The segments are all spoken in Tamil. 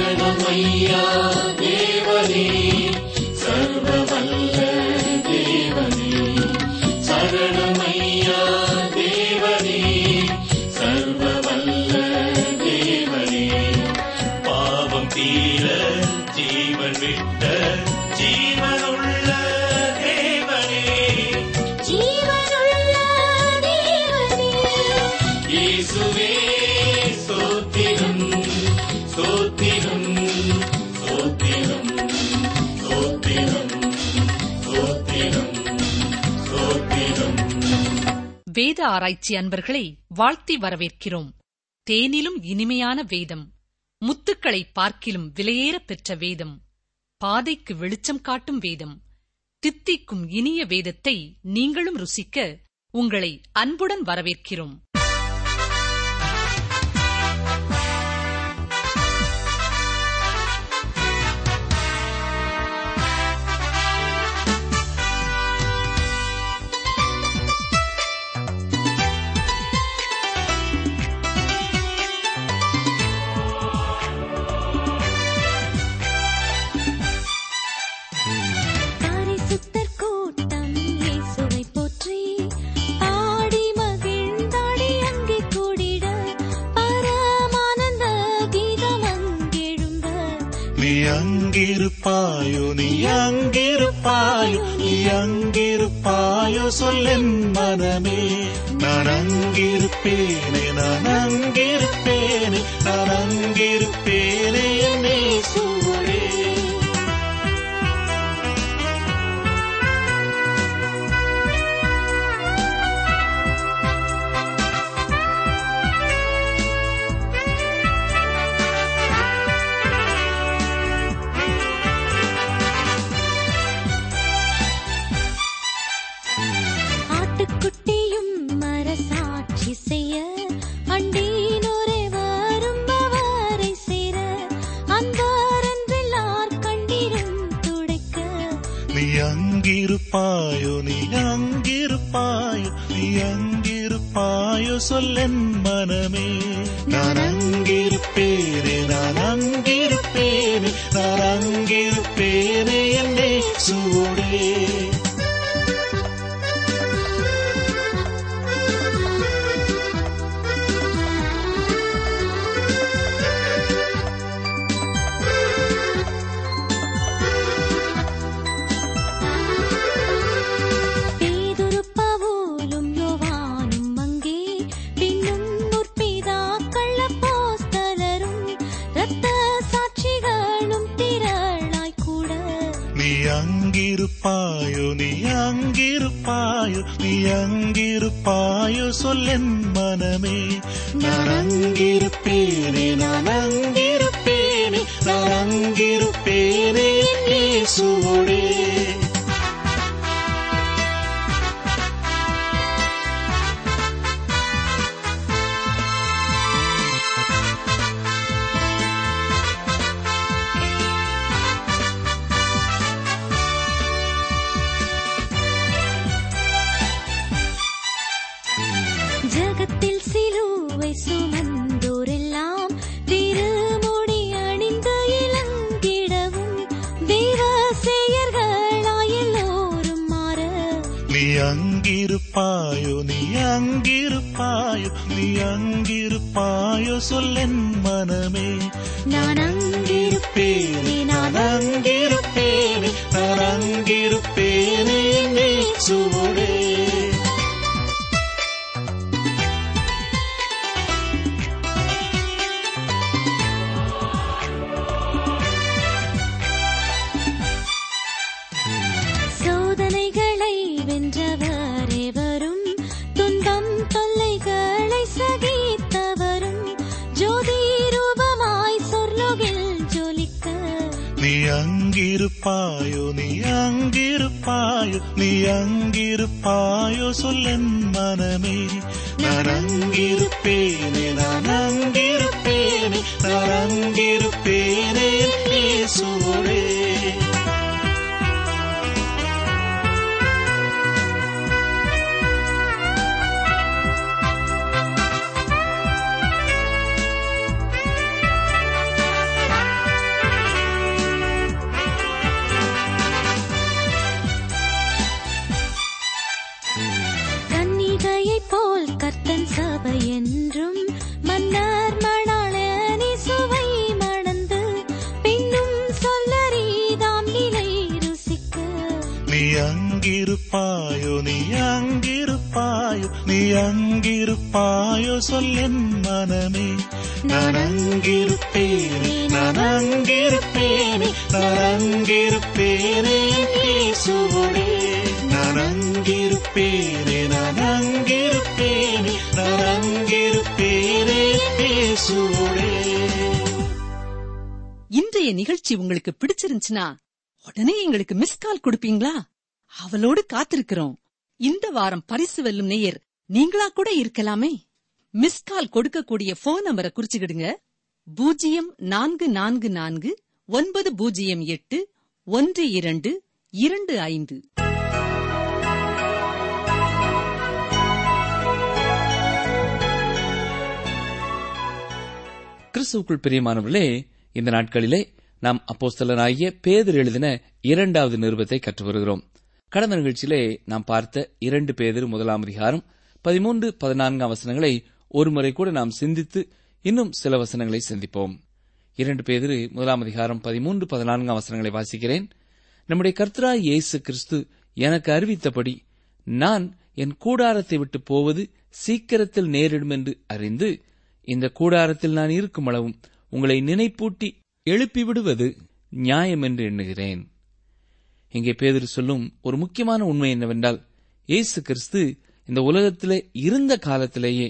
शरणमय्या देवने ஆராய்ச்சி அன்பர்களை வாழ்த்தி வரவேற்கிறோம். தேனிலும் இனிமையான வேதம். முத்துக்களை பார்க்கிலும் விலையேற பெற்ற வேதம். பாதைக்கு வெளிச்சம் காட்டும் வேதம். தித்திக்கும் இனிய வேதத்தை நீங்களும் ருசிக்க உங்களை அன்புடன் வரவேற்கிறோம். அங்கிருப்பாயோ நீ அங்கிருப்பாயோ நீ அங்கிருப்பாயோ சொல்லென் மனமே. நான் அங்கிருப்பேனே நான் அங்கிருப்பேனே நான் அங்கிருப்பேனே சுவடே. அங்கிருப்பாயோ நீ அங்கிருப்பாயோ? நீ அங்கிருப்பாயோ? சொல்லென் மனமே. நான் அங்கிருப்பேனே நான் அங்கிருப்பாயோ சொல்லென் மனமே. நான் அங்கிருப்பேனே நான் அங்கிருப்பேனே நான் அங்கிருப்பேனே இயேசுவோடே. நான் அங்கிருப்பேனே நான் அங்கிருப்பேனே நான் அங்கிருப்பேனே இயேசுவோடே. இன்றைய நிகழ்ச்சி உங்களுக்கு பிடிச்சிருந்துச்சுன்னா உடனே எங்களுக்கு மிஸ் கால் கொடுப்பீங்களா? அவளோடு காத்திருக்கிறோம். இந்த வாரம் பரிசு வெல்லும் நேயர் நீங்களா கூட இருக்கலாமே. மிஸ்கால் கொடுக்கக்கூடிய போன் நம்பரை குறிச்சுக்கிடுங்க. பூஜ்ஜியம் நான்கு நான்கு நான்கு ஒன்பது பூஜ்ஜியம் எட்டு ஒன்று இரண்டு இரண்டு ஐந்து. கிறிஸ்துவுக்குள் பிரியமானவர்களே இந்த நாட்களிலே நாம் அப்போஸ்தலனாகிய பேதர் எழுதின இரண்டாவது நிருபத்தை கற்று வருகிறோம். கடந்த நிகழ்ச்சியிலே நாம் பார்த்த இரண்டு பேதர் முதலாம் அதிகாரம் பதிமூன்று பதினான்காம் வசனங்களை ஒருமுறை கூட நாம் சிந்தித்து இன்னும் சில வசனங்களை சிந்திப்போம். இரண்டு பேதிரு முதலாம் அதிகாரம் பதிமூன்று பதினான்காம் வசனங்களை வாசிக்கிறேன். நம்முடைய கர்த்தரா இயேசு கிறிஸ்து எனக்கு அறிவித்தபடி நான் என் கூடாரத்தை விட்டு போவது சீக்கிரத்தில் நேரிடும் என்று அறிந்து இந்த கூடாரத்தில் நான் இருக்கும் அளவும் உங்களை நினைப்பூட்டி எழுப்பிவிடுவது நியாயம் என்று எண்ணுகிறேன். இங்கே பேதர் சொல்லும் ஒரு முக்கியமான உண்மை என்னவென்றால் இயேசு கிறிஸ்து இந்த உலகத்திலே இருந்த காலத்திலேயே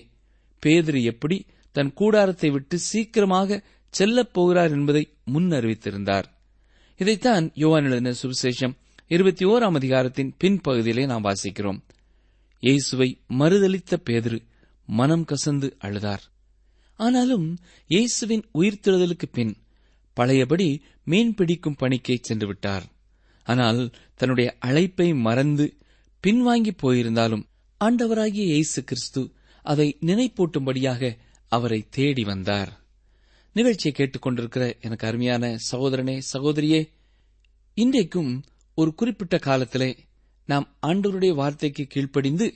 பேதர் எப்படி தன் கூடாரத்தை விட்டு சீக்கிரமாக செல்லப் போகிறார் என்பதை முன் அறிவித்திருந்தார். இதைத்தான் யோவான் எழுதின சுவிசேஷம் இருபத்தி ஓராம் அதிகாரத்தின் பின்பகுதியிலே நாம் வாசிக்கிறோம். இயேசுவை மறுதளித்த பேதுரு மனம் கசந்து அழுதார். ஆனாலும் இயேசுவின் உயிர்த்தெழுதலுக்கு பின் பழையபடி மீன் பிடிக்கும் பணிக்கே சென்று விட்டார். ஆனால் தன்னுடைய அழைப்பை மறந்து பின்வாங்கி போயிருந்தாலும் ஆண்டவராகிய இயேசு கிறிஸ்து அதை நினைப்பூட்டும்படியாக அவரை தேடி வந்தார். நிகழ்ச்சியை கேட்டுக்கொண்டிருக்கிற எனக்கு அருமையான சகோதரனே சகோதரியே இன்றைக்கும் ஒரு குறிப்பிட்ட காலத்திலே நாம் ஆண்டவருடைய வார்த்தைக்கு கீழ்ப்படிந்து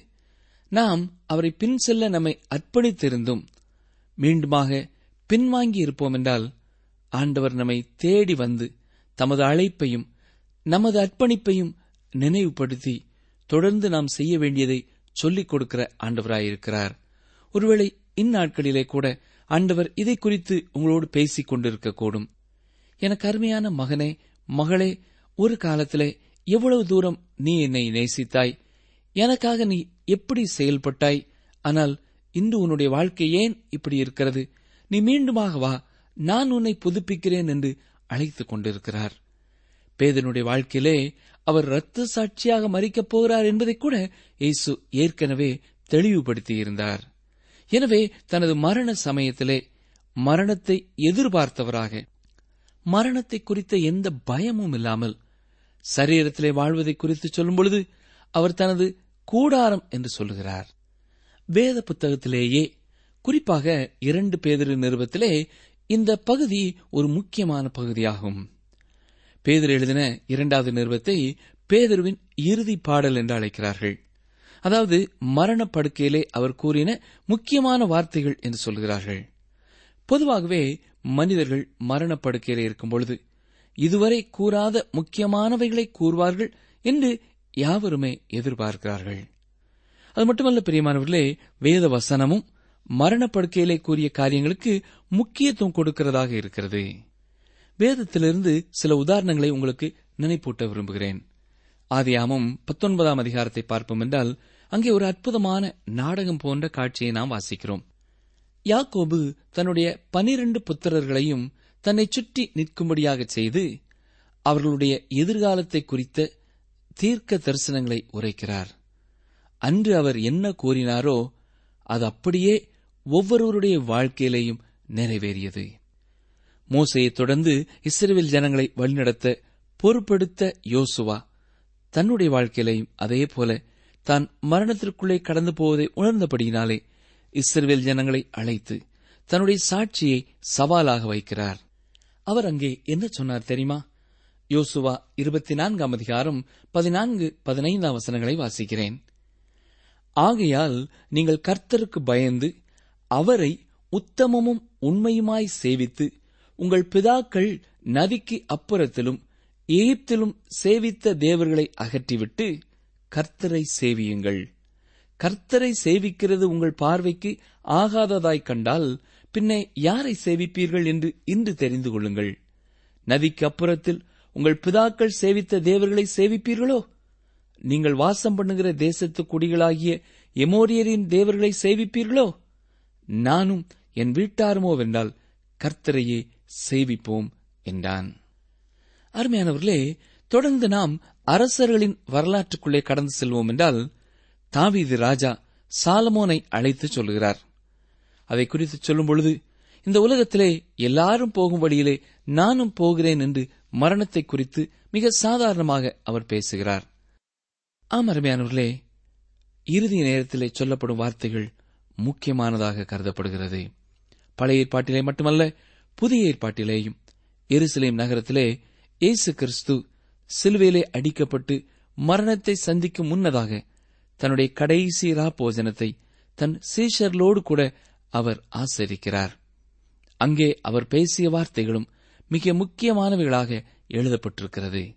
நாம் அவரை பின் செல்ல நம்மை அர்ப்பணித்திருந்தும் மீண்டுமாக பின்வாங்கி இருப்போம் என்றால் ஆண்டவர் நம்மை தேடி வந்து தமது அழைப்பையும் நமது அர்ப்பணிப்பையும் நினைவுபடுத்தி தொடர்ந்து நாம் செய்ய வேண்டியதை சொல்லிக் கொடுக்கிற ஆண்டவராயிருக்கிறார் ஒருவேளை இந்நாட்களிலே கூட ஆண்டவர் இதை குறித்து உங்களோடு பேசிக் கொண்டிருக்கக்கூடும். எனக்கு அருமையான மகனே மகளே ஒரு காலத்திலே எவ்வளவு தூரம் நீ என்னை நேசித்தாய்? எனக்காக நீ எப்படி செயல்பட்டாய்? ஆனால் இன்று உன்னுடைய வாழ்க்கை ஏன் இப்படி இருக்கிறது? நீ மீண்டுமாக வா நான் உன்னை புதுப்பிக்கிறேன் என்று அழைத்துக் கொண்டிருக்கிறார். பேதனுடைய வாழ்க்கையிலே அவர் இரத்த சாட்சியாக மறிக்கப் போகிறார் என்பதை கூட இயேசு ஏற்கனவே தெளிவுபடுத்தியிருந்தார். எனவே தனது மரண சமயத்திலே மரணத்தை எதிர்பார்த்தவராக மரணத்தை குறித்த எந்த பயமும் இல்லாமல் சரீரத்திலே வாழ்வதை குறித்து சொல்லும் பொழுது அவர் தனது கூடாரம் என்று சொல்லுகிறார். வேத புத்தகத்திலேயே குறிப்பாக இரண்டு பேதரு நிறுவத்திலே இந்த பகுதி ஒரு முக்கியமான பகுதியாகும். பேதர் எழுதின இரண்டாவது நிறுவத்தை பேதருவின் இறுதி பாடல் என்று அழைக்கிறார்கள். அதாவது மரணப்படுக்கையிலே அவர் கூறின முக்கியமான வார்த்தைகள் என்று சொல்கிறார்கள். பொதுவாகவே மனிதர்கள் மரணப்படுக்கையிலே இருக்கும் பொழுது இதுவரை கூறாத முக்கியமானவைகளை கூறுவார்கள் என்று யாவருமே எதிர்பார்க்கிறார்கள். அது மட்டுமல்ல பிரியமானவர்களே வேத வசனமும் மரணப்படுக்கையிலே கூறிய காரியங்களுக்கு முக்கியத்துவம் கொடுக்கிறதாக இருக்கிறது. வேதத்திலிருந்து சில உதாரணங்களை உங்களுக்கு நினைப்பூட்ட விரும்புகிறேன். ஆதியாமம் பத்தொன்பதாம் அதிகாரத்தை பார்ப்போம் என்றால் அங்கே ஒரு அற்புதமான நாடகம் போன்ற காட்சியை நாம் வாசிக்கிறோம். யாக்கோபு தன்னுடைய பனிரண்டு புத்திரர்களையும் தன்னை சுற்றி நிற்கும்படியாக செய்து அவர்களுடைய எதிர்காலத்தை குறித்த தீர்க்க தரிசனங்களை உரைக்கிறார். அன்று அவர் என்ன கூறினாரோ அது அப்படியே ஒவ்வொருவருடைய வாழ்க்கையிலேயும் நிறைவேறியது. மோசையை தொடர்ந்து இஸ்ரேல் ஜனங்களை வழிநடத்த பொறுப்படுத்த யோசுவா தன்னுடைய வாழ்க்கையிலையும் அதே போல தான் மரணத்திற்குள்ளே கடந்து போவதை உணர்ந்தபடியினாலே இஸ்ரேல் ஜனங்களை அழைத்து தன்னுடைய சாட்சியை சவாலாக வைக்கிறார். அவர் அங்கே என்ன சொன்னார் தெரியுமா? யோசுவா இருபத்தி நான்காம் அதிகாரம் பதினான்கு பதினைந்தாம் வசனங்களை வாசிக்கிறேன். ஆகையால் நீங்கள் கர்த்தருக்கு பயந்து அவரை உத்தமமும் உண்மையுமாய் சேவித்து உங்கள் பிதாக்கள் நதிக்கு அப்புறத்திலும் எகிப்திலும் சேவித்த தேவர்களை அகற்றிவிட்டு கர்த்தரை சேவியுங்கள். கர்த்தரை சேவிக்கிறது உங்கள் பார்வைக்கு ஆகாததாய் கண்டால் பின்னே யாரை சேவிப்பீர்கள் என்று இன்று தெரிந்து கொள்ளுங்கள். நதிக்கு அப்புறத்தில் உங்கள் பிதாக்கள் சேவித்த தேவர்களை சேவிப்பீர்களோ? நீங்கள் வாசம் பண்ணுகிற தேசத்து குடிகளாகிய எமோரியரின் தேவர்களை சேவிப்பீர்களோ? நானும் என் வீட்டாருமோவென்றால் கர்த்தரையே சேவிப்போம் என்றான். அருமையானவர்களே தொடர்ந்து நாம் அரசர்களின் வரலாற்றுக்குள்ளே கடந்து செல்வோம் என்றால் தாவீது ராஜா சாலமோனை அழைத்து சொல்கிறார். அதை குறித்து சொல்லும் பொழுது இந்த உலகத்திலே எல்லாரும் போகும் வழியிலே நானும் போகிறேன் என்று மரணத்தை குறித்து மிக சாதாரணமாக அவர் பேசுகிறார். ஆம் அருமையானவர்களே இறுதி நேரத்திலே சொல்லப்படும் வார்த்தைகள் முக்கியமானதாக கருதப்படுகிறது. பழைய ஏற்பாட்டிலே மட்டுமல்ல புதிய ஏற்பாட்டிலேயும் எருசலேம் நகரத்திலே இயேசு கிறிஸ்து சிலுவையிலே அடிக்கப்பட்டு மரணத்தை சந்திக்கும் முன்னதாக தன்னுடைய கடைசி போஜனத்தை தன் சீஷர்களோடு கூட அவர் ஆசரிக்கிறார். அங்கே அவர் பேசிய வார்த்தைகளும் மிக முக்கியமானவைகளாக எழுதப்பட்டிருக்கிறது.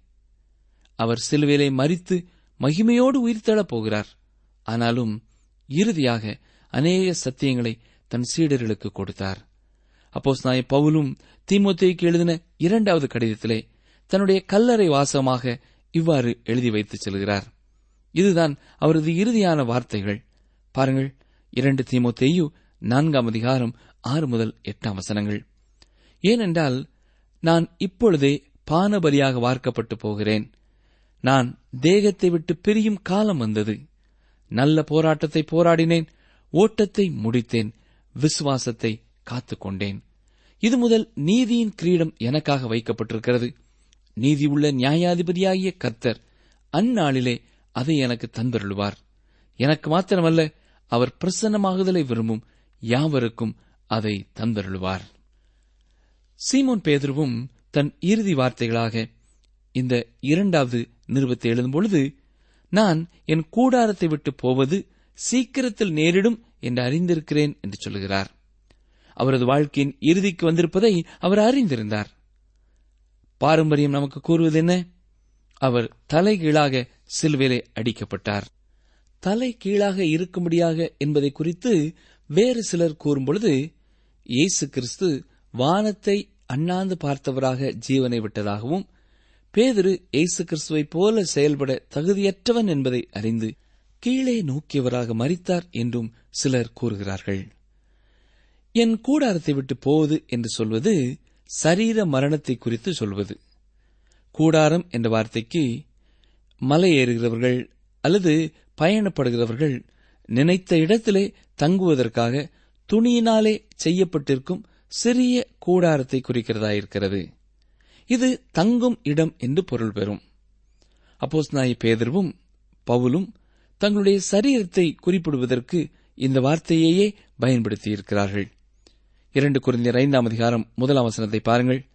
அவர் சிலுவையிலே மறித்து மகிமையோடு உயிர்த்தெழப் போகிறார். ஆனாலும் இறுதியாக அநேக சத்தியங்களை தன் சீடர்களுக்கு கொடுத்தார். அப்போஸ் நாய பவுலும் தீமோத்தேக்கு எழுதின இரண்டாவது கடிதத்திலே தன்னுடைய கல்லறை வாசமாக இவ்வாறு எழுதி வைத்துச் செல்கிறார். இதுதான் அவரது இறுதியான வார்த்தைகள். பாருங்கள் இரண்டு தீமோத்தேயு நான்காம் அதிகாரம் ஆறு முதல் எட்டாம் வசனங்கள். ஏனென்றால் நான் இப்பொழுதே பானபலியாக வார்க்கப்பட்டு போகிறேன். நான் தேகத்தை விட்டு பிரியும் காலம் வந்தது. நல்ல போராட்டத்தை போராடினேன் ஓட்டத்தை முடித்தேன் விசுவாசத்தை காத்துக்கொண்டேன் இது முதல் நீதியின் கிரீடம் எனக்காக வைக்கப்பட்டிருக்கிறது. நீதி உள்ள நியாயாதிபதியாகிய கர்த்தர் அந்நாளிலே அதை எனக்கு தந்தருளுவார். எனக்கு மாத்திரமல்ல அவர் பிரசன்னமாகுதலை விரும்பும் யாவருக்கும் அதை தந்தருளுவார். சீமோன் பேதுருவும் தன் இறுதி வார்த்தைகளாக இந்த இரண்டாவது நிறுவத்தை எழுதும் பொழுது நான் என் கூடாரத்தை விட்டு போவது சீக்கிரத்தில் நேரிடும் என்று அறிந்திருக்கிறேன் என்று சொல்லுகிறார். அவரது வாழ்க்கையின் இறுதிக்கு வந்திருப்பதை அவர் அறிந்திருந்தார். பாரம்பரியம் நமக்கு கூறுவது என்ன அவர் தலைகீழாக சிலுவிலே அடிக்கப்பட்டார். தலை கீழாக இருக்கும்படியாக என்பதை குறித்து வேறு சிலர் கூறும்பொழுது இயேசு கிறிஸ்து வானத்தை அண்ணாந்து பார்த்தவராக ஜீவனை விட்டதாகவும் பேதுரு இயேசு கிறிஸ்துவைப் போல செயல்பட தகுதியற்றவன் என்பதை அறிந்து கீழே நோக்கியவராக மறித்தார் என்றும் சிலர் கூறுகிறார்கள். என் கூடாரத்தை விட்டு போவது என்று சொல்வது சரீர மரணத்தை குறித்து சொல்வது. கூடாரம் என்ற வார்த்தைக்கு மலை ஏறுகிறவர்கள் அல்லது பயணப்படுகிறவர்கள் நினைத்த இடத்திலே தங்குவதற்காக துணியினாலே செய்யப்பட்டிருக்கும் சிறிய கூடாரத்தை குறிக்கிறதாயிருக்கிறது. இது தங்கும் இடம் என்று பொருள் பெறும். அப்போஸ் நாய் பேதர்வும் பவுலும் தங்களுடைய சரீரத்தை குறிப்பிடுவதற்கு இந்த வார்த்தையையே பயன்படுத்தியிருக்கிறார்கள். இரண்டு குறிந்த ஐந்தாம் அதிகாரம் முதலாம் வசனத்தை பாருங்கள்.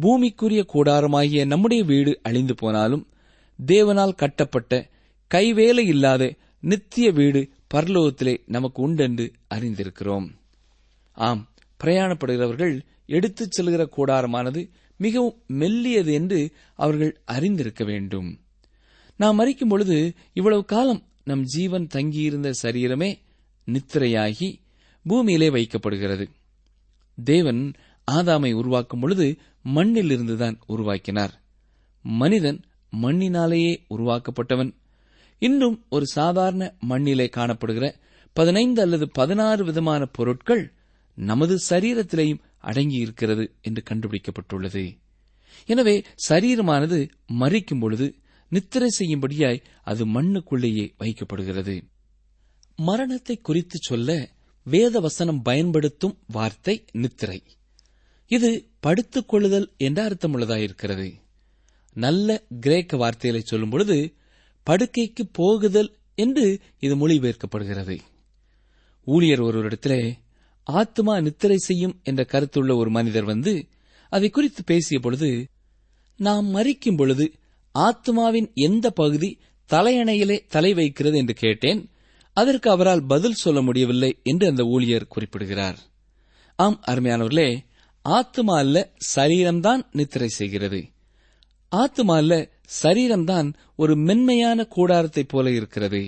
பூமிக்குரிய கூடாரமாகிய நம்முடைய வீடு அழிந்து போனாலும் தேவனால் கட்டப்பட்ட கைவேலை இல்லாத நித்திய வீடு பரலோகத்திலே நமக்கு உண்டென்று அறிந்திருக்கிறோம். ஆம் பிரயாணப்படுகிறவர்கள் எடுத்துச் செல்கிற கூடாரமானது மிகவும் மெல்லியது என்று அவர்கள் அறிந்திருக்க வேண்டும். நாம் மறிக்கும் பொழுது இவ்வளவு காலம் நம் ஜீவன் தங்கியிருந்த சரீரமே நித்திரையாகி பூமியிலே வைக்கப்படுகிறது. தேவன் ஆதாமை உருவாக்கும் பொழுது மண்ணில் இருந்துதான் உருவாக்கினார். மனிதன் மண்ணினாலேயே உருவாக்கப்பட்டவன். இன்றும் ஒரு சாதாரண மண்ணிலே காணப்படுகிற பதினைந்து அல்லது பதினாறு விதமான பொருட்கள் நமது சரீரத்திலேயும் அடங்கியிருக்கிறது என்று கண்டுபிடிக்கப்பட்டுள்ளது. எனவே சரீரமானது மறிக்கும் பொழுது நித்திரை செய்யும்படியாய் அது மண்ணுக்குள்ளேயே வைக்கப்படுகிறது. மரணத்தை குறித்து சொல்ல வேத வசனம் பயன்படுத்தும் வார்த்தை நித்திரை. இது படுத்துக் கொள்ளுதல் என்ற அர்த்தமுள்ளதாயிருக்கிறது. நல்ல கிரேக்க வார்த்தைகளை சொல்லும் பொழுது படுக்கைக்கு போகுதல் என்று இது மொழிபெயர்க்கப்படுகிறது. ஊழியர் ஒருவரிடத்திலே ஆத்மா நித்திரை செய்யும் என்ற கருத்துள்ள ஒரு மனிதர் வந்து அதை குறித்து பேசிய பொழுது நாம் மறிக்கும் பொழுது ஆத்மாவின் எந்த பகுதி தலையணையிலே தலை வைக்கிறது? என்று கேட்டேன். அதற்கு அவரால் பதில் சொல்ல முடியவில்லை என்று அந்த ஊழியர் குறிப்பிடுகிறார். ஆம் அருமையானவர்களே ஆத்மா அல்ல சரீரம்தான் நித்திரை செய்கிறது. ஆத்மா அல்ல சரீரம்தான் ஒரு மென்மையான கூடாரத்தைப் போல இருக்கிறது.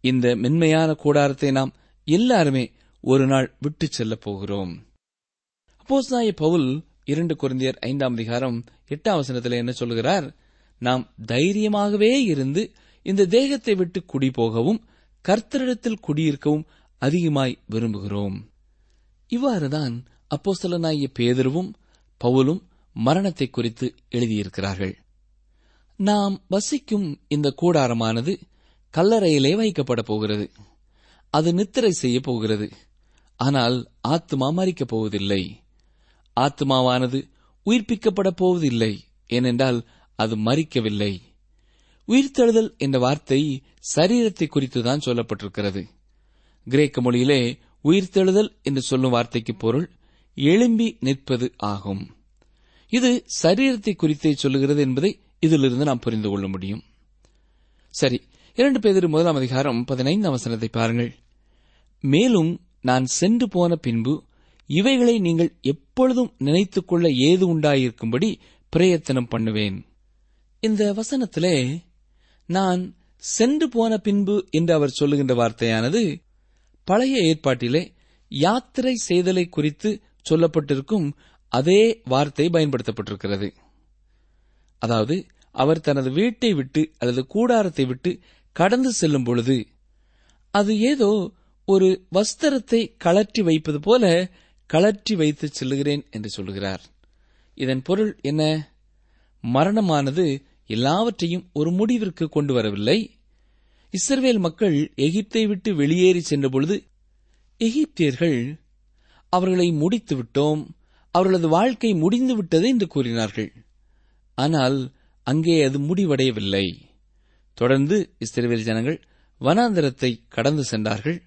இந்த மென்மையான கூடாரத்தை நாம் எல்லாருமே ஒரு நாள் விட்டுச் செல்லப் போகிறோம். அப்போஸ்தலனாகிய பவுல் இரண்டு குருந்தியர் ஐந்தாம் அதிகாரம் எட்டாம் வசனத்தில் என்ன சொல்கிறார் நாம் தைரியமாகவே இருந்து இந்த தேகத்தை விட்டு குடி போகவும் கர்த்தரிடத்தில் குடியிருக்கவும் அதிகமாய் விரும்புகிறோம். இவ்வாறுதான் அப்போஸ்தலனாகிய பேதருவும் பவுலும் மரணத்தை குறித்து எழுதியிருக்கிறார்கள். நாம் வசிக்கும் இந்த கூடாரமானது கல்லறையிலே வைக்கப்பட போகிறது. அது நித்திரை செய்ய போகிறது. ஆனால் ஆத்மா மறிக்கப் போவதில்லை. ஆத்மாவானது உயிர்ப்பிக்கப்பட போவதில்லை. ஏனென்றால் அது மறிக்கவில்லை உயிர்த்தெழுதல் என்ற வார்த்தை சரீரத்தை குறித்துதான் சொல்லப்பட்டிருக்கிறது. கிரேக்க மொழியிலே உயிர்த்தெழுதல் என்று சொல்லும் வார்த்தைக்கு பொருள் எழும்பி நிற்பது ஆகும். இது சரீரத்தை குறித்தே சொல்லுகிறது என்பதை இதிலிருந்து நாம் புரிந்து கொள்ள முடியும். சரி இரண்டு பேர் முதலாம் அதிகாரம் பதினைந்தாம் வசனத்தை பாருங்கள். மேலும் நான் சென்று போன பின்பு இவைகளை நீங்கள் எப்பொழுதும் நினைத்துக் கொள்ள ஏது உண்டாயிருக்கும்படி பிரயத்தனம் பண்ணுவேன். இந்த வசனத்திலே நான் சென்று போன பின்பு என்று அவர் சொல்லுகின்ற வார்த்தையானது பழைய ஏற்பாட்டிலே யாத்திரை செய்தலை குறித்து சொல்லப்பட்டிருக்கும் அதே வார்த்தை பயன்படுத்தப்பட்டிருக்கிறது. அதாவது அவர் தனது வீட்டை விட்டு அல்லது கூடாரத்தை விட்டு கடந்து செல்லும் பொழுது அது ஏதோ ஒரு வஸ்திரத்தை கழற்றி வைப்பது போல கழற்றி வைத்து செல்லுகிறேன் என்று சொல்லுகிறார். இதன் பொருள் என்ன? மரணமானது எல்லாவற்றையும் ஒரு முடிவிற்கு கொண்டு வரவில்லை. இஸ்ரவேல் மக்கள் எகிப்தை விட்டு வெளியேறி சென்றபொழுது எகிப்தியர்கள் அவர்களை முடித்து விட்டோம் அவர்களது வாழ்க்கை முடிந்து விட்டது என்று கூறினார்கள். ஆனால் அங்கே அது முடிவடையவில்லை. தொடர்ந்து இஸ்ரேவேல் ஜனங்கள் வனாந்தரத்தை கடந்து சென்றார்கள்.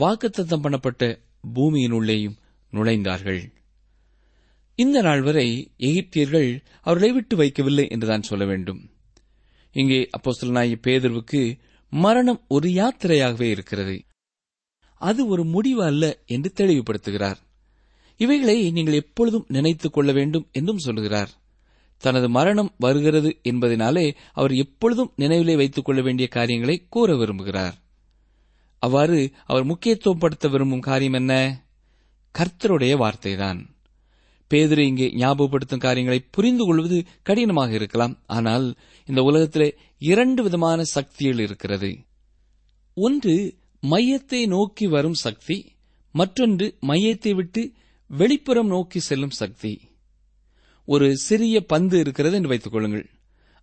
வாக்குத்தத்தம் பண்ணப்பட்ட பூமியினுள்ளேயும் நுழைந்தார்கள். இந்த நாள் வரை எகிப்தியர்கள் அவர்களை விட்டு வைக்கவில்லை என்றுதான் சொல்ல வேண்டும். இங்கே அப்போஸ்தலனாகிய பேதர்வுக்கு மரணம் ஒரு யாத்திரையாகவே இருக்கிறது. அது ஒரு முடிவு அல்ல என்று தெளிவுபடுத்துகிறார். இவைகளை நீங்கள் எப்பொழுதும் நினைத்துக் கொள்ள வேண்டும் என்றும் சொல்லுகிறார் தனது மரணம் வருகிறது என்பதனாலே அவர் எப்பொழுதும் நினைவிலே வைத்துக் கொள்ள வேண்டிய காரியங்களை கூற விரும்புகிறார். அவ்வாறு அவர் முக்கியத்துவப்படுத்த விரும்பும் காரியம் என்ன? கர்த்தருடைய வார்த்தைதான். பேதிரை இங்கே ஞாபகப்படுத்தும் காரியங்களை புரிந்து கொள்வது கடினமாக இருக்கலாம். ஆனால் இந்த உலகத்திலே இரண்டு விதமான சக்திகள் இருக்கிறது. ஒன்று மையத்தை நோக்கி வரும் சக்தி. மற்றொன்று மையத்தை விட்டு வெளிப்புறம் நோக்கி செல்லும் சக்தி. ஒரு சிறிய பந்து இருக்கிறது என்று வைத்துக் கொள்ளுங்கள்.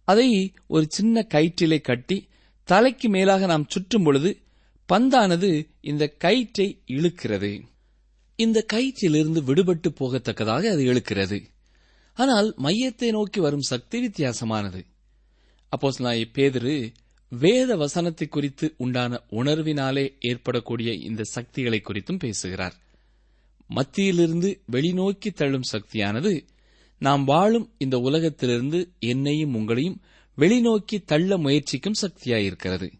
அதை ஒரு சின்ன கயிற்றிலே கட்டி தலைக்கு மேலாக நாம் சுற்றும் பொழுது பந்தானது இந்த கயிற்றை இழுக்கிறது. இந்த கயிற்றிலிருந்து விடுபட்டு போகத்தக்கதாக அது எழுக்கிறது. ஆனால் மையத்தை நோக்கி வரும் சக்தி வித்தியாசமானது. அப்போஸ் பேதரு வேத வசனத்தை குறித்து உண்டான உணர்வினாலே ஏற்படக்கூடிய இந்த சக்திகளை குறித்தும் பேசுகிறார். மத்தியிலிருந்து வெளிநோக்கி தள்ளும் சக்தியானது நாம் வாழும் இந்த உலகத்திலிருந்து என்னையும் உங்களையும் வெளிநோக்கி தள்ள முயற்சிக்கும் சக்தியாயிருக்கிறது.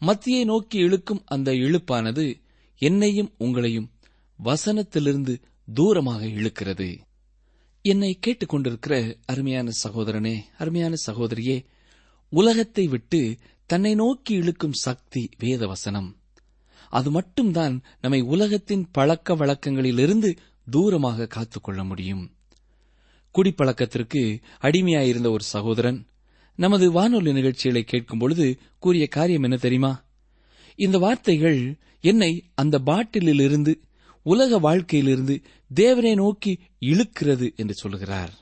மத்தியை நோக்கி இழுக்கும் அந்த இழுப்பானது என்னையும் உங்களையும் வசனத்திலிருந்து தூரமாக இழுக்கிறது. என்னை கேட்டுக்கொண்டிருக்கிற அருமையான சகோதரனே அருமையான சகோதரியே உலகத்தை விட்டு தன்னை நோக்கி இழுக்கும் சக்தி வேத வசனம் அது மட்டும்தான் நம்மை உலகத்தின் பழக்க வழக்கங்களிலிருந்து தூரமாக காத்துக்கொள்ள முடியும். குடிப்பழக்கத்திற்கு அடிமையாயிருந்த ஒரு சகோதரன் நமது வானொலி நிகழ்ச்சிகளை கேட்கும் பொழுது கூறிய காரியம் என்ன தெரியுமா? இந்த வார்த்தைகள் என்னை அந்த பாட்டிலிலிருந்து உலக வாழ்க்கையிலிருந்து தேவனை நோக்கி இழுக்கிறது என்று சொல்லுகிறார்.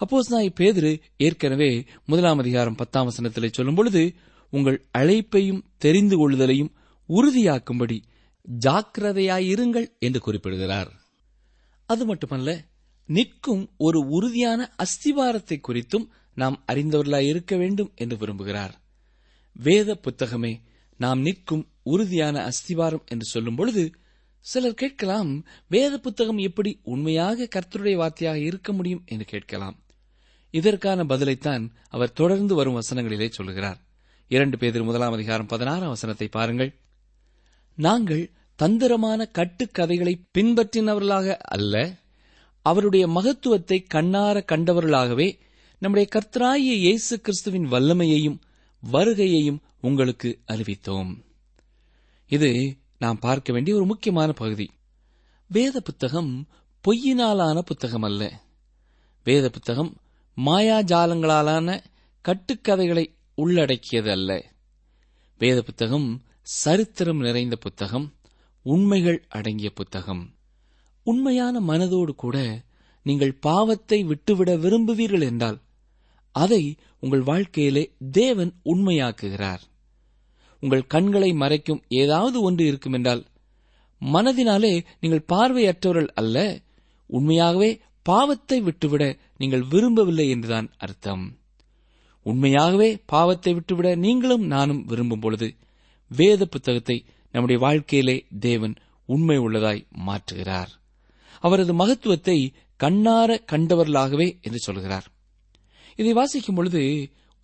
அப்போஸ் நாய் பேதிரு ஏற்கனவே முதலாம் அதிகாரம் பத்தாம் வசனத்திலே சொல்லும் பொழுது உங்கள் அழைப்பையும் தெரிந்து கொள்ளுதலையும் உறுதியாக்கும்படி ஜாக்கிரதையாயிருங்கள் என்று குறிப்பிடுகிறார். அது மட்டுமல்ல நிற்கும் ஒரு உறுதியான அஸ்திவாரத்தை குறித்தும் நாம் அறிந்தவர்களாய் இருக்க வேண்டும் என்று விரும்புகிறார். வேத புத்தகமே நாம் நிற்கும் உறுதியான அஸ்திவாரம் என்று சொல்லும் பொழுது சிலர் கேட்கலாம் வேத புத்தகம் எப்படி உண்மையாக கர்த்தருடைய வார்த்தையாக இருக்க முடியும் என்று கேட்கலாம். இதற்கான பதிலைத்தான் அவர் தொடர்ந்து வரும் வசனங்களிலே சொல்லுகிறார். இரண்டு பேர் முதலாம் அதிகாரம் பதினாறாம் வசனத்தை பாருங்கள். நாங்கள் தந்திரமான கட்டுக்கதைகளை பின்பற்றினவர்களாக அல்ல அவருடைய மகத்துவத்தை கண்ணார கண்டவர்களாகவே நம்முடைய கர்த்தராகிய இயேசு கிறிஸ்துவின் வல்லமையையும் வருகையையும் உங்களுக்கு அறிவித்தோம். இது நாம் பார்க்க வேண்டிய ஒரு முக்கியமான பகுதி. வேத புத்தகம் பொய்யினாலான புத்தகம் அல்ல. வேத புத்தகம் மாயாஜாலங்களாலான கட்டுக்கதைகளை உள்ளடக்கியது அல்ல. வேத புத்தகம் சரித்திரம் நிறைந்த புத்தகம் உண்மைகள் அடங்கிய புத்தகம். உண்மையான மனதோடு கூட நீங்கள் பாவத்தை விட்டுவிட விரும்புவீர்கள் என்றால் அதை உங்கள் வாழ்க்கையிலே தேவன் உண்மையாக்குகிறார். உங்கள் கண்களை மறைக்கும் ஏதாவது ஒன்று இருக்கும் என்றால் மனதினாலே நீங்கள் பார்வையற்றவர்கள் அல்ல உண்மையாகவே பாவத்தை விட்டுவிட நீங்கள் விரும்பவில்லை என்றுதான் அர்த்தம். உண்மையாகவே பாவத்தை விட்டுவிட நீங்களும் நானும் விரும்பும் பொழுது வேத புத்தகத்தை நம்முடைய வாழ்க்கையிலே தேவன் உண்மை உள்ளதாய் மாற்றுகிறார். அவரது மகத்துவத்தை கண்ணார கண்டவர்களாகவே என்று சொல்கிறார். இதை வாசிக்கும் பொழுது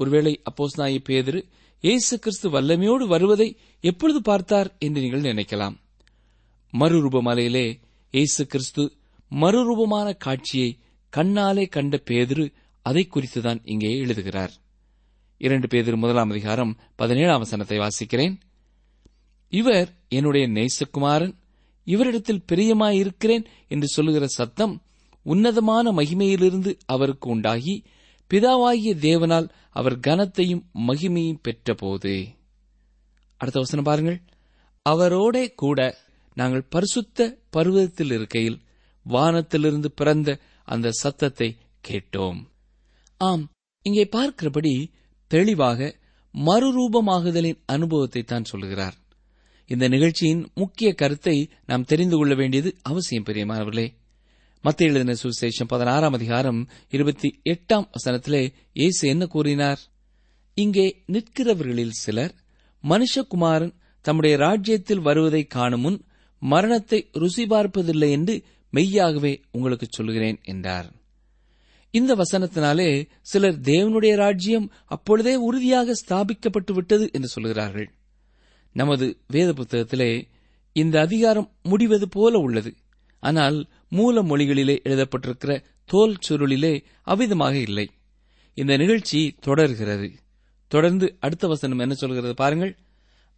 ஒருவேளை அப்போஸ் நாயி பேதிரு இயேசு கிறிஸ்து வல்லமையோடு வருவதை எப்பொழுது பார்த்தார் என்று நீங்கள் நினைக்கலாம். மறுரூபமலையிலே இயேசு கிறிஸ்து மறுரூபமான காட்சியை கண்ணாலே கண்ட பேதிரு அதை குறித்துதான் இங்கே எழுதுகிறார். இரண்டு பேதிரு முதலாம் அதிகாரம் பதினேழாம் வசனத்தை வாசிக்கிறேன். இவர் என்னுடைய நேசகுமாரன் இவரிடத்தில் பிரியமாயிருக்கிறேன் என்று சொல்லுகிற சத்தம் உன்னதமான மகிமையிலிருந்து அவருக்கு உண்டாகி பிதாவாகிய தேவனால் அவர் கனத்தையும் மகிமையும் பெற்றபோது. அடுத்த வசனம் பாருங்கள். அவரோடே கூட நாங்கள் பரிசுத்த பருவத்தில் இருக்கையில் வானத்திலிருந்து பிறந்த அந்த சத்தத்தை கேட்டோம். ஆம் இங்கே பார்க்கிறபடி தெளிவாக மறுரூபமாகுதலின் அனுபவத்தை தான் சொல்லுகிறார். இந்த நிகழ்ச்சியின் முக்கிய கருத்தை நாம் தெரிந்து கொள்ள வேண்டியது அவசியம் பெரியமானவர்களே. மத்திய எழுதின சுவிசேஷம் பதினாறாம் அதிகாரம் இருபத்தி எட்டாம் வசனத்திலே இயேசு என்ன கூறினார்? இங்கே நிற்கிறவர்களில் சிலர் மனுஷகுமாரன் தம்முடைய ராஜ்யத்தில் வருவதை காணும் முன் மரணத்தை ருசி பார்ப்பதில்லை என்று மெய்யாகவே உங்களுக்கு சொல்கிறேன் என்றார். இந்த வசனத்தினாலே சிலர் தேவனுடைய ராஜ்யம் அப்பொழுதே உறுதியாக ஸ்தாபிக்கப்பட்டு விட்டது என்று சொல்கிறார்கள். நமது வேத புத்தகத்திலே இந்த அதிகாரம் முடிவது போல உள்ளது. ஆனால் மூல மொழிகளிலே எழுதப்பட்டிருக்கிற தோல் சுருளிலே அவ்விதமாக இல்லை. இந்த நிகழ்ச்சி தொடர்கிறது. தொடர்ந்து அடுத்த வசனம் என்ன சொல்கிறது பாருங்கள்.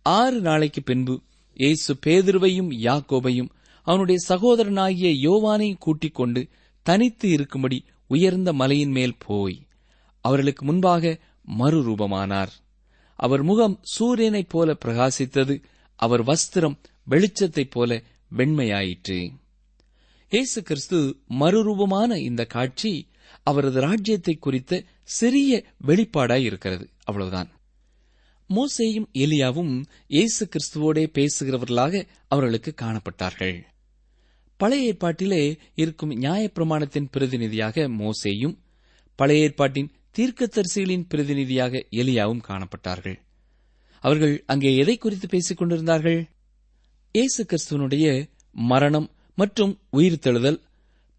ஆறு நாளைக்கு பின்பு இயேசு பேதுருவையும் யாக்கோபையும் அவனுடைய சகோதரனாகிய யோவானையும் கூட்டிக் கொண்டு தனித்து இருக்கும்படி உயர்ந்த மலையின் மேல் போய் அவர்களுக்கு முன்பாக மறுரூபமானார். அவர் முகம் சூரியனைப் போல பிரகாசித்தது. அவர் வஸ்திரம் வெளிச்சத்தைப் போல வெண்மையாயிற்று. இயேசு கிறிஸ்து மறுரூபமான இந்த காட்சி அவரது ராஜ்யத்தை குறித்த சிறிய வெளிப்பாடாய் இருக்கிறது. அவ்வளவுதான். மோசேயும் எலியாவும் இயேசு கிறிஸ்துவோடே பேசுகிறவர்களாக அவர்களுக்கு காணப்பட்டார்கள். பழைய ஏற்பாட்டிலே இருக்கும் நியாயப்பிரமாணத்தின் பிரதிநிதியாக மோசேயும் பழைய ஏற்பாட்டின் தீர்க்கதரிசிகளின் பிரதிநிதியாக எலியாவும் காணப்பட்டார்கள். அவர்கள் அங்கே எதை குறித்து பேசிக் கொண்டிருந்தார்கள்? இயேசு கிறிஸ்துவனுடைய மரணம் மற்றும் உயிர்த்தெழுதல்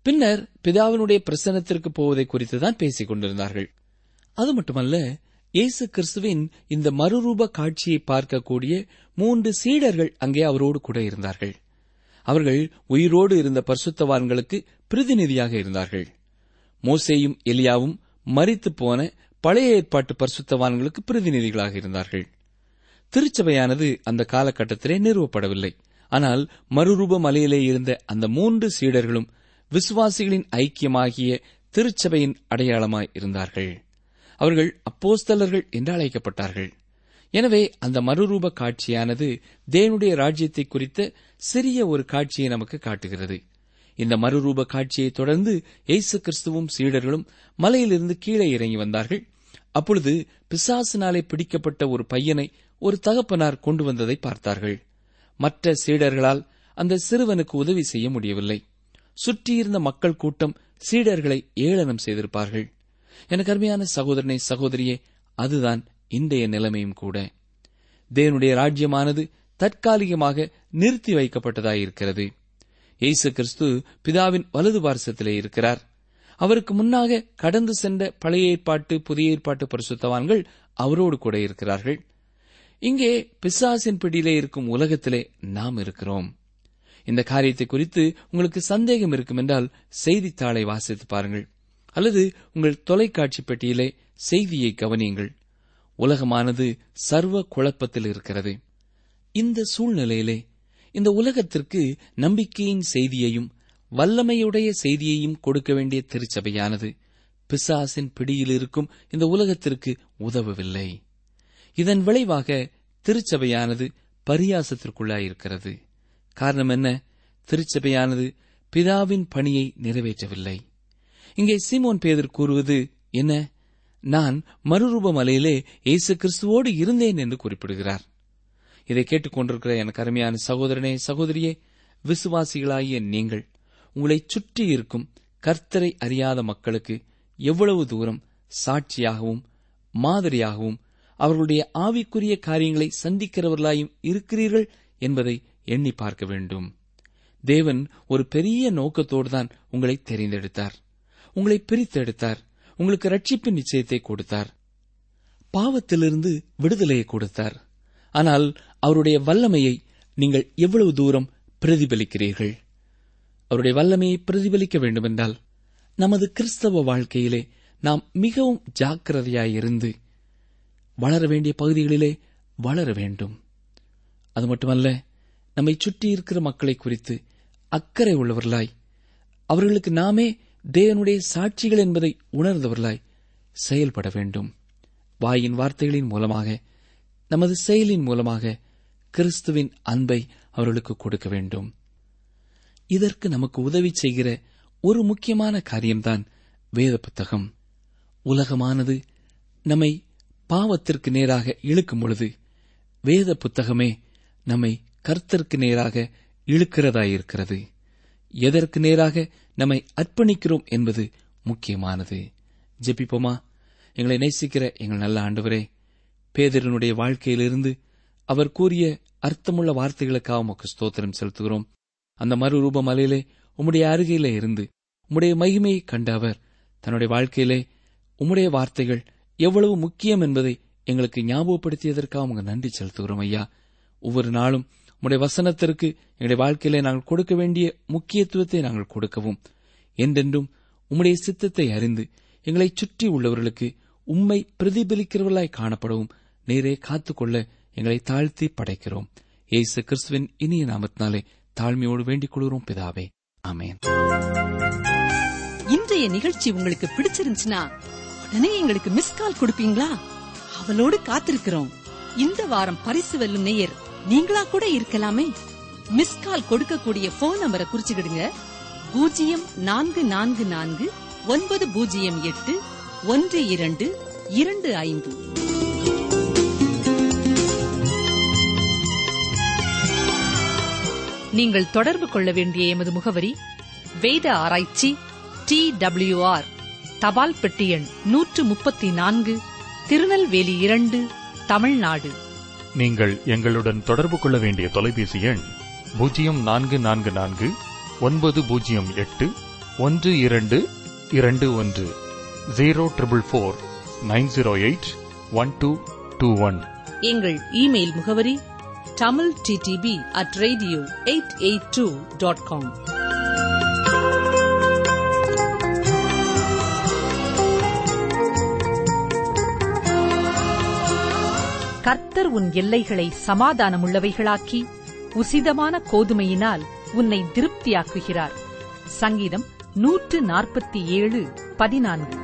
பின்னர் பிதாவினுடைய பிரசனத்திற்கு போவதை குறித்துதான் பேசிக் கொண்டிருந்தார்கள். அது மட்டுமல்ல இயேசு கிறிஸ்துவின் இந்த மறுரூப காட்சியை பார்க்கக்கூடிய மூன்று சீடர்கள் அங்கே அவரோடு கூட இருந்தார்கள். அவர்கள் உயிரோடு இருந்த பரிசுத்தவான்களுக்கு பிரதிநிதியாக இருந்தார்கள். மோசேயும் எலியாவும் மறித்து போன பழைய ஏற்பாட்டு பரிசுத்தவான்களுக்கு பிரதிநிதிகளாக இருந்தார்கள். திருச்சபையானது அந்த காலகட்டத்திலே நிறுவப்படவில்லை. ஆனால் மறுரூப மலையிலே இருந்த அந்த மூன்று சீடர்களும் விசுவாசிகளின் ஐக்கியமாகிய திருச்சபையின் அடையாளமாய் இருந்தார்கள். அவர்கள் அப்போஸ்தலர்கள் என்று அழைக்கப்பட்டார்கள். எனவே அந்த மறுரூப காட்சியானது தேவனுடைய ராஜ்யத்தை குறித்த சிறிய ஒரு காட்சியை நமக்கு காட்டுகிறது. இந்த மறுரூப காட்சியை தொடர்ந்து இயேசு கிறிஸ்துவும் சீடர்களும் மலையிலிருந்து கீழே இறங்கி வந்தார்கள். அப்பொழுது பிசாசினாலே பிடிக்கப்பட்ட ஒரு பையனை ஒரு தகப்பனார் கொண்டு வந்ததை பார்த்தார்கள். மற்ற சீடர்களால் அந்த சிறுவனுக்கு உதவி செய்ய முடியவில்லை. சுற்றியிருந்த மக்கள் கூட்டம் சீடர்களை ஏளனம் செய்திருப்பார்கள். எனக்கு அருமையான சகோதரனை சகோதரியே அதுதான் இன்றைய நிலைமையும் கூட. தேவனுடைய ராஜ்யமானது தற்காலிகமாக நிறுத்தி வைக்கப்பட்டதாயிருக்கிறது. இயேசு கிறிஸ்து பிதாவின் வலது பார்சத்திலே இருக்கிறார். அவருக்கு முன்னாக கடந்து சென்ற பழைய ஏற்பாட்டு புதிய ஏற்பாட்டு பரிசுத்தவான்கள் அவரோடு கூட இருக்கிறார்கள். இங்கே பிசாசின் பிடியிலே இருக்கும் உலகத்திலே நாம் இருக்கிறோம். இந்த காரியத்தை குறித்து உங்களுக்கு சந்தேகம் இருக்கும் என்றால் செய்தித்தாளை வாசித்து பாருங்கள். அல்லது உங்கள் தொலைக்காட்சி பெட்டியிலே செய்தியை கவனியுங்கள். உலகமானது சர்வ குழப்பத்தில் இருக்கிறது. இந்த சூழ்நிலையிலே இந்த உலகத்திற்கு நம்பிக்கையின் செய்தியையும் வல்லமையுடைய செய்தியையும் கொடுக்க வேண்டிய திருச்சபையானது பிசாசின் பிடியில் இருக்கும் இந்த உலகத்திற்கு உதவவில்லை. இதன் விளைவாக திருச்சபையானது பரியாசத்திற்குள்ளாயிருக்கிறது. காரணம் என்ன? திருச்சபையானது பிதாவின் பணியை நிறைவேற்றவில்லை. இங்கே சீமோன் பேதர் கூறுவது என்ன? நான் மறுரூப மலையிலே இயேசு கிறிஸ்துவோடு இருந்தேன் என்று குறிப்பிடுகிறார். இதை கேட்டுக்கொண்டிருக்கிற எனக்கு அருமையான சகோதரனே சகோதரியே விசுவாசிகளாகிய நீங்கள் உங்களைச் சுற்றி இருக்கும் கர்த்தரை அறியாத மக்களுக்கு எவ்வளவு தூரம் சாட்சியாகவும் மாதிரியாகவும் அவர்களுடைய ஆவிக்குரிய காரியங்களை சந்திக்கிறவர்களாயும் இருக்கிறீர்கள் என்பதை எண்ணி பார்க்க வேண்டும். தேவன் ஒரு பெரிய நோக்கத்தோடு தான் உங்களை தெரிந்தெடுத்தார். உங்களை பிரித்தெடுத்தார். உங்களுக்கு ரட்சிப்பின் நிச்சயத்தை கொடுத்தார். பாவத்திலிருந்து விடுதலையை கொடுத்தார். ஆனால் அவருடைய வல்லமையை நீங்கள் எவ்வளவு தூரம் பிரதிபலிக்கிறீர்கள்? அவருடைய வல்லமையை பிரதிபலிக்க வேண்டுமென்றால் நமது கிறிஸ்தவ வாழ்க்கையிலே நாம் மிகவும் ஜாக்கிரதையாயிருந்து வளர வேண்டிய பகுதிகளிலே வளர வேண்டும். அது மட்டுமல்ல நம்மை சுற்றி இருக்கிற மக்களை குறித்து அக்கறை உள்ளவர்களாய் அவர்களுக்கு நாமே தேவனுடைய சாட்சிகள் என்பதை உணர்ந்தவர்களாய் செயல்பட வேண்டும். வாயின் வார்த்தைகளின் மூலமாக நமது செயலின் மூலமாக கிறிஸ்துவின் அன்பை அவர்களுக்கு கொடுக்க வேண்டும். இதற்கு நமக்கு உதவி செய்கிற ஒரு முக்கியமான காரியம்தான் வேத புத்தகம் உலகமானது நம்மை பாவத்திற்கு நேராக இழுக்கும் பொழுது வேத புத்தகமே நம்மை கர்த்தருக்கு நேராக இழுக்கிறதாயிருக்கிறது. எதற்கு நேராக நம்மை அர்ப்பணிக்கிறோம் என்பது முக்கியமானது. ஜெபிப்போமா? எங்களை நேசிக்கிற எங்கள் நல்ல ஆண்டவரே பேதரனுடைய வாழ்க்கையிலிருந்து அவர் கூறிய அர்த்தமுள்ள வார்த்தைகளுக்காக உமக்கு ஸ்தோத்திரம் செலுத்துகிறோம். அந்த மறுரூப மலையிலே உம்முடைய அருகிலே இருந்து உம்முடைய மகிமையை கண்ட அவர் தன்னுடைய வாழ்க்கையிலே உம்முடைய வார்த்தைகள் எவ்வளவு முக்கியம் என்பதை எங்களுக்கு ஞாபகப்படுத்தியதற்காக உங்க நன்றி செலுத்துகிறோம் ஐயா. ஒவ்வொரு நாளும் உம்முடைய வசனத்திற்கு எங்களுடைய வாழ்க்கையில நாங்கள் கொடுக்க வேண்டிய முக்கியத்துவத்தை நாங்கள் கொடுக்கவும். என்றென்றும் உம்முடைய சித்தத்தை அறிந்து எங்களை சுற்றி உள்ளவர்களுக்கு உம்மை பிரதிபலிக்கிறவர்களாய் காணப்படவும் நேரே காத்துக்கொள்ள எங்களை தாழ்த்தி படைக்கிறோம். ஏசு கிறிஸ்துவின் இனிய நாமத்தினாலே தாழ்மையோடு வேண்டிக் கொள்கிறோம் பிதாவே. அமேன் இன்றைய நிகழ்ச்சி உங்களுக்கு பிடிச்சிருந்துச்சுன்னா உடனே எங்களுக்கு மிஸ் கால் கொடுப்பீங்களா? அவளோடு காத்திருக்கிறோம். இந்த வாரம் பரிசு வெல்லும் நேயர் நீங்களா கூட இருக்கலாமே. மிஸ் கால் கொடுக்கக்கூடிய போன் நம்பரை குறிச்சுக்கிடுங்க. பூஜ்ஜியம் நான்கு நான்கு நான்கு ஒன்பது பூஜ்ஜியம் எட்டு ஒன்று இரண்டு இரண்டு ஐந்து. நீங்கள் தொடர்பு கொள்ள வேண்டிய எமது முகவரி வேத ஆராய்ச்சி டி டபிள்யூ ஆர் தபால் பெட்டி எண் நூற்று முப்பத்தி நான்கு திருநெல்வேலி இரண்டு தமிழ்நாடு. நீங்கள் எங்களுடன் தொடர்பு கொள்ள வேண்டிய தொலைபேசி எண் பூஜ்ஜியம் நான்கு நான்கு நான்கு ஒன்பது பூஜ்ஜியம் எட்டு ஒன்று இரண்டு இரண்டு ஒன்று zero triple four nine zero eight one two two one. எங்கள் இமெயில் முகவரி Tamil TTB at radio eight eight two dot com. கர்த்தர் உன் எல்லைகளை சமாதானமுள்ளவைகளாக்கி உசிதமான கோதுமையினால் உன்னை திருப்தியாக்குகிறார். சங்கீதம் நூற்று நாற்பத்தி ஏழு பதினான்கு.